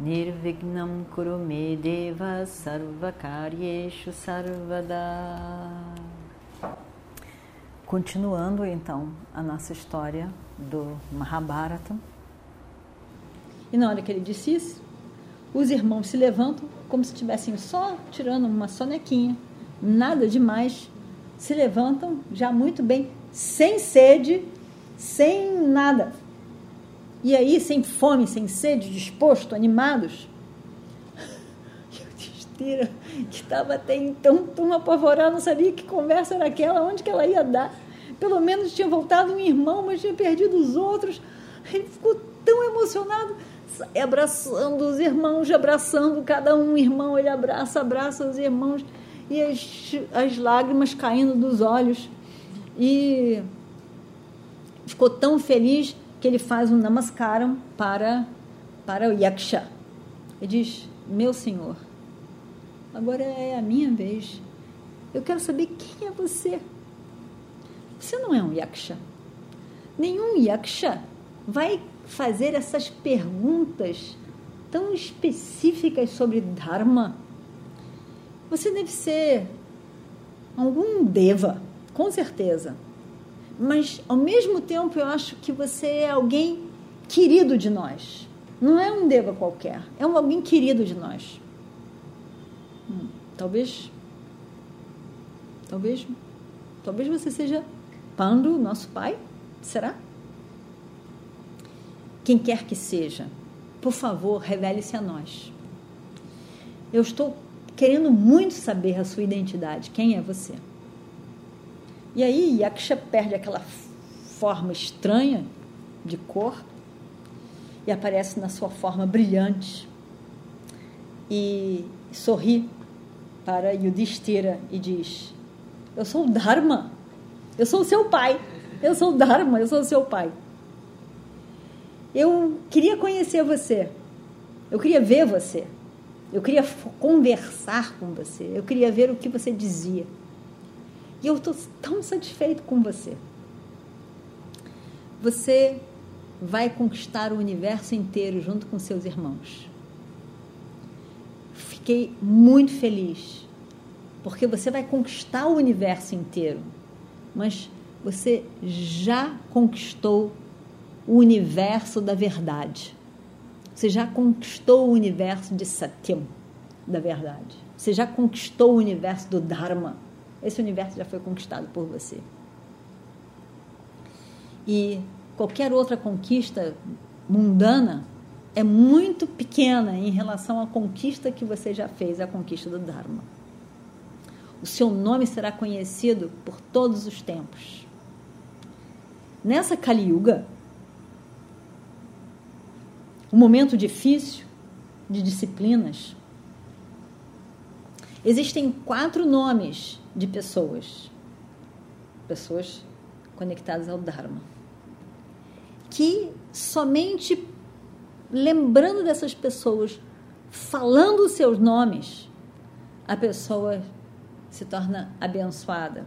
Nirvignam Kurume Deva Sarvakaryeshu Sarvada Continuando então a nossa história do Mahabharata. E na hora que ele disse isso, os irmãos se levantam como se estivessem só tirando uma sonequinha, nada demais, se levantam já muito bem, sem sede, sem nada. E aí, sem fome, sem sede, disposto, animados. E o que estava até então tão apavorado, não sabia que conversa era aquela, onde que ela ia dar. Pelo menos tinha voltado um irmão, mas tinha perdido os outros. Ele ficou tão emocionado, abraçando os irmãos, abraçando cada um irmão, ele abraça, abraça os irmãos e as, as lágrimas caindo dos olhos. E ficou tão feliz que ele faz um namaskaram para, para o Yaksha. Ele diz: Meu senhor, agora é a minha vez. Eu quero saber quem é você. Você não é um Yaksha. Nenhum Yaksha vai fazer essas perguntas tão específicas sobre Dharma você deve ser algum deva, com certeza. Mas, ao mesmo tempo, eu acho que você é alguém querido de nós. Não é um deva qualquer, é um alguém querido de nós. Hum, talvez. Talvez. Talvez você seja Pandu, nosso pai. Será? Quem quer que seja, por favor, revele-se a nós. Eu estou querendo muito saber a sua identidade, quem é você. E aí Yaksha perde aquela forma estranha de cor e aparece na sua forma brilhante e sorri para Yudhishthira e diz: Eu sou o Dharma, eu sou o seu pai, eu sou o Dharma, eu sou o seu pai. Eu queria conhecer você, eu queria ver você. Eu queria conversar com você. Eu queria ver o que você dizia. E eu estou tão satisfeito com você. Você vai conquistar o universo inteiro junto com seus irmãos. Fiquei muito feliz, porque você vai conquistar o universo inteiro, mas você já conquistou o universo da verdade. Você já conquistou o universo de Satyam, da verdade. Você já conquistou o universo do Dharma. Esse universo já foi conquistado por você. E qualquer outra conquista mundana é muito pequena em relação à conquista que você já fez, a conquista do Dharma. O seu nome será conhecido por todos os tempos. Nessa Kali Yuga, um momento difícil de disciplinas, existem quatro nomes de pessoas, pessoas conectadas ao Dharma, que somente lembrando dessas pessoas, falando os seus nomes, a pessoa se torna abençoada,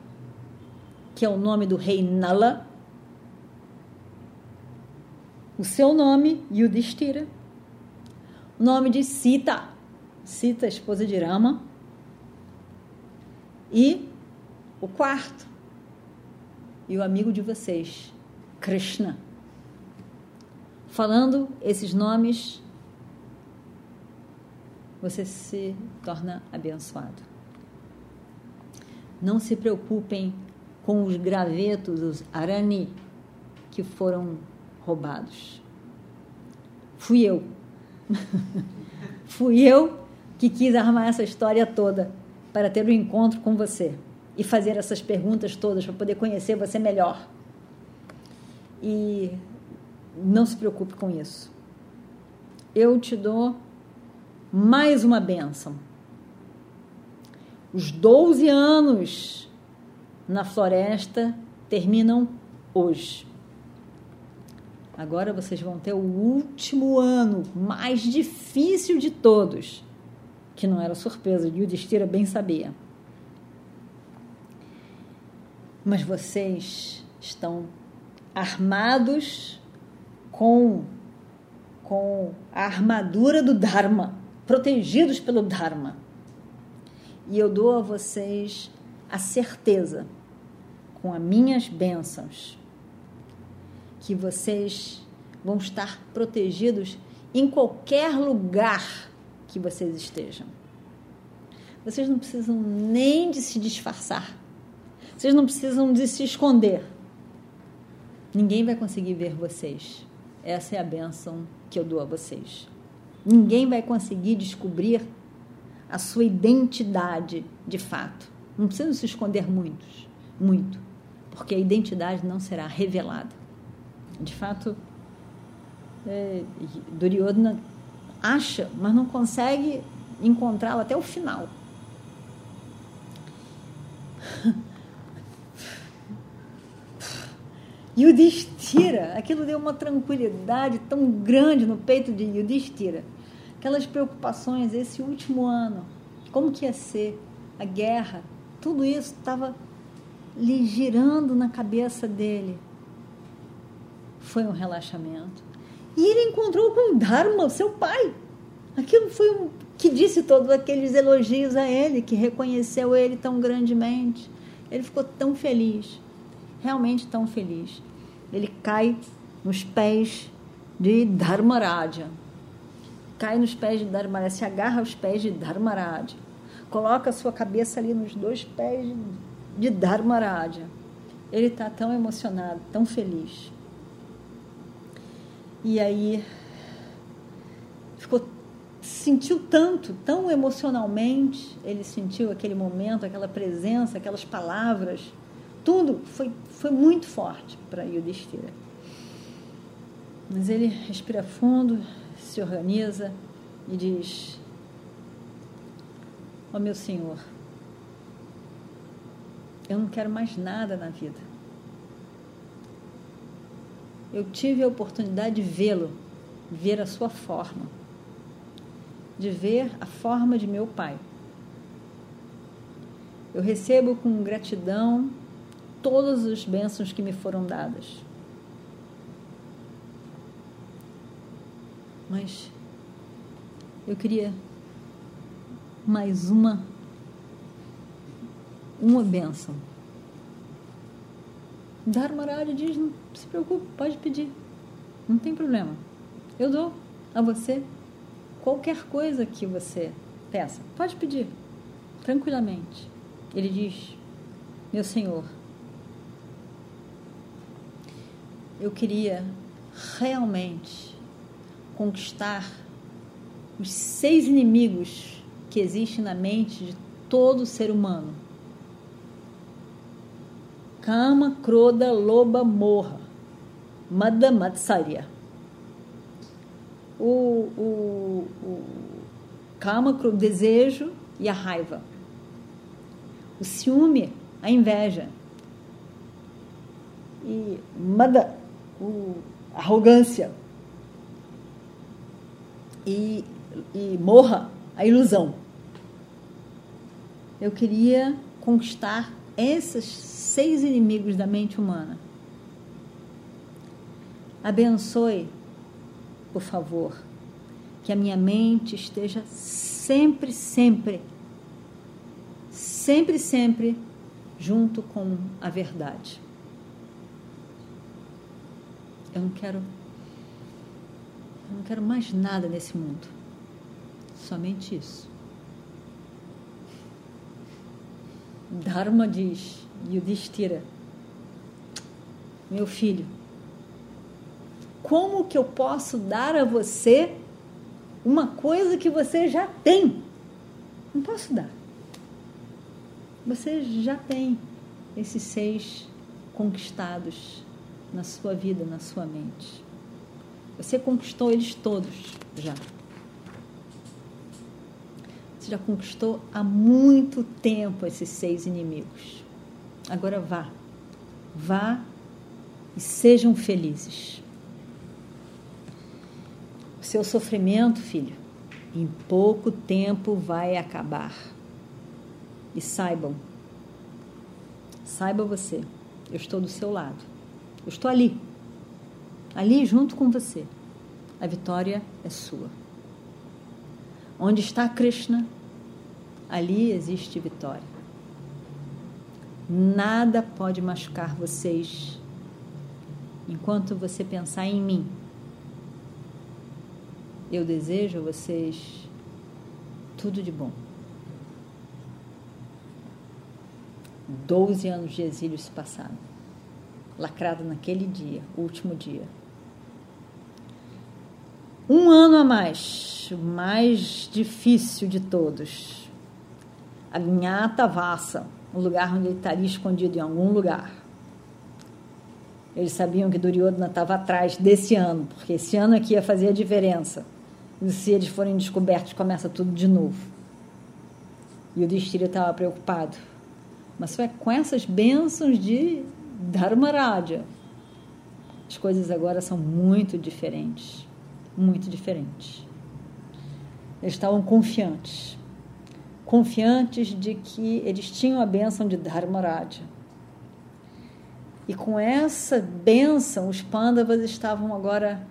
que é o nome do rei Nala, o seu nome, Yudhishthira, o nome de Sita, Sita, esposa de Rama, e o quarto, e o amigo de vocês, Krishna. Falando esses nomes, você se torna abençoado. Não se preocupem com os gravetos, os arani, que foram roubados. Fui eu. Fui eu que quis armar essa história toda para ter um encontro com você e fazer essas perguntas todas para poder conhecer você melhor. E não se preocupe com isso. Eu te dou mais uma bênção. Os 12 anos na floresta terminam hoje. Agora vocês vão ter o último ano mais difícil de todos, que não era surpresa, Yudhishthira bem sabia. Mas vocês estão armados com com a armadura do Dharma, protegidos pelo Dharma. E eu dou a vocês a certeza, com as minhas bênçãos, que vocês vão estar protegidos em qualquer lugar que vocês estejam. Vocês não precisam nem de se disfarçar. Vocês não precisam de se esconder. Ninguém vai conseguir ver vocês. Essa é a bênção que eu dou a vocês. Ninguém vai conseguir descobrir a sua identidade de fato. Não precisa se esconder muitos, muito, porque a identidade não será revelada. De fato, é, Duryodhana acha, mas não consegue encontrá-la até o final. Yudhishthira, aquilo deu uma tranquilidade tão grande no peito de Yudhishthira. Aquelas preocupações, esse último ano, como que ia ser, a guerra, tudo isso estava lhe girando na cabeça dele. Foi um relaxamento. E ele encontrou com Dharma, seu pai. Aquilo foi um que disse todos aqueles elogios a ele, que reconheceu ele tão grandemente. Ele ficou tão feliz, realmente tão feliz ele cai nos pés de Dharmaraja. Cai nos pés de Dharmaraja, se agarra aos pés de Dharmaraja. Coloca a sua cabeça ali nos dois pés de Dharmaraja. Ele está tão emocionado, tão feliz. E aí ficou sentiu tanto, tão emocionalmente, ele sentiu aquele momento, aquela presença, aquelas palavras tudo foi, foi muito forte para Yudhishthira. Mas ele respira fundo, se organiza e diz: Ó oh, meu Senhor, eu não quero mais nada na vida. Eu tive a oportunidade de vê-lo, ver a sua forma, de ver a forma de meu pai. Eu recebo com gratidão todas as bênçãos que me foram dadas. Mas eu queria mais uma uma bênção. Dharmaraj diz, não se preocupe, pode pedir. Não tem problema. Eu dou a você qualquer coisa que você peça. Pode pedir, tranquilamente. Ele diz, meu Senhor, eu queria realmente conquistar os seis inimigos que existem na mente de todo ser humano. Kama, Kroda, Loba, Morra, Mada, Matsarya. O, o, o Kama, o desejo e a raiva. O ciúme, a inveja. E Mada, o, arrogância e, e morra a ilusão. Eu queria conquistar esses seis inimigos da mente humana. Abençoe, por favor, que a minha mente esteja sempre, sempre, sempre, sempre junto com a verdade. Eu não quero. Eu não quero mais nada nesse mundo. Somente isso. Dharma diz, Yudhishthira, meu filho, como que eu posso dar a você uma coisa que você já tem? Não posso dar. Você já tem esses seis conquistados na sua vida, na sua mente. Você conquistou eles todos já. Você já conquistou há muito tempo esses seis inimigos. Agora vá. Vá e sejam felizes. O seu sofrimento, filho, em pouco tempo vai acabar. E saibam, saiba você, eu estou do seu lado. Eu estou ali, ali junto com você. A vitória é sua. Onde está Krishna, ali existe vitória. Nada pode machucar vocês enquanto você pensar em mim. Eu desejo a vocês tudo de bom. Doze anos de exílio se passaram, lacrado naquele dia, último dia. Um ano a mais, o mais difícil de todos. A Gnhata Vassa, o lugar onde ele estaria escondido em algum lugar. Eles sabiam que Duryodhana estava atrás desse ano, porque esse ano aqui ia fazer a diferença. E se eles forem descobertos, começa tudo de novo. E o Destira estava preocupado. Mas foi com essas bênçãos de Dharmaraja. As coisas agora são muito diferentes. Muito diferentes. Eles estavam confiantes. Confiantes de que eles tinham a bênção de Dharmaraja. E com essa bênção, os Pandavas estavam agora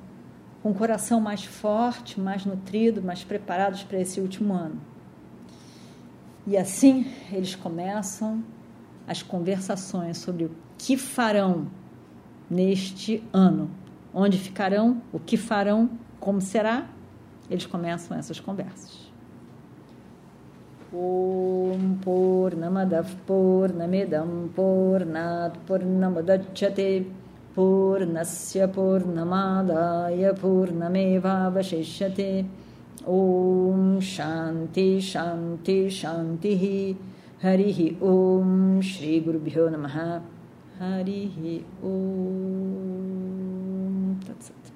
com o coração mais forte, mais nutrido, mais preparados para esse último ano. E assim eles começam as conversações sobre o que farão neste ano, onde ficarão, o que farão, como será. Eles começam essas conversas. Om Purnamadav Purnamidam Purnat Purnamadachyate पूर्णस्य पूर्णमादाय पूर्णमेवावशिष्यते। ॐ शान्ति शान्ति शान्तिः। हरिः ॐ श्रीगुरुभ्यो नमः। हरिः ॐ तत्सत्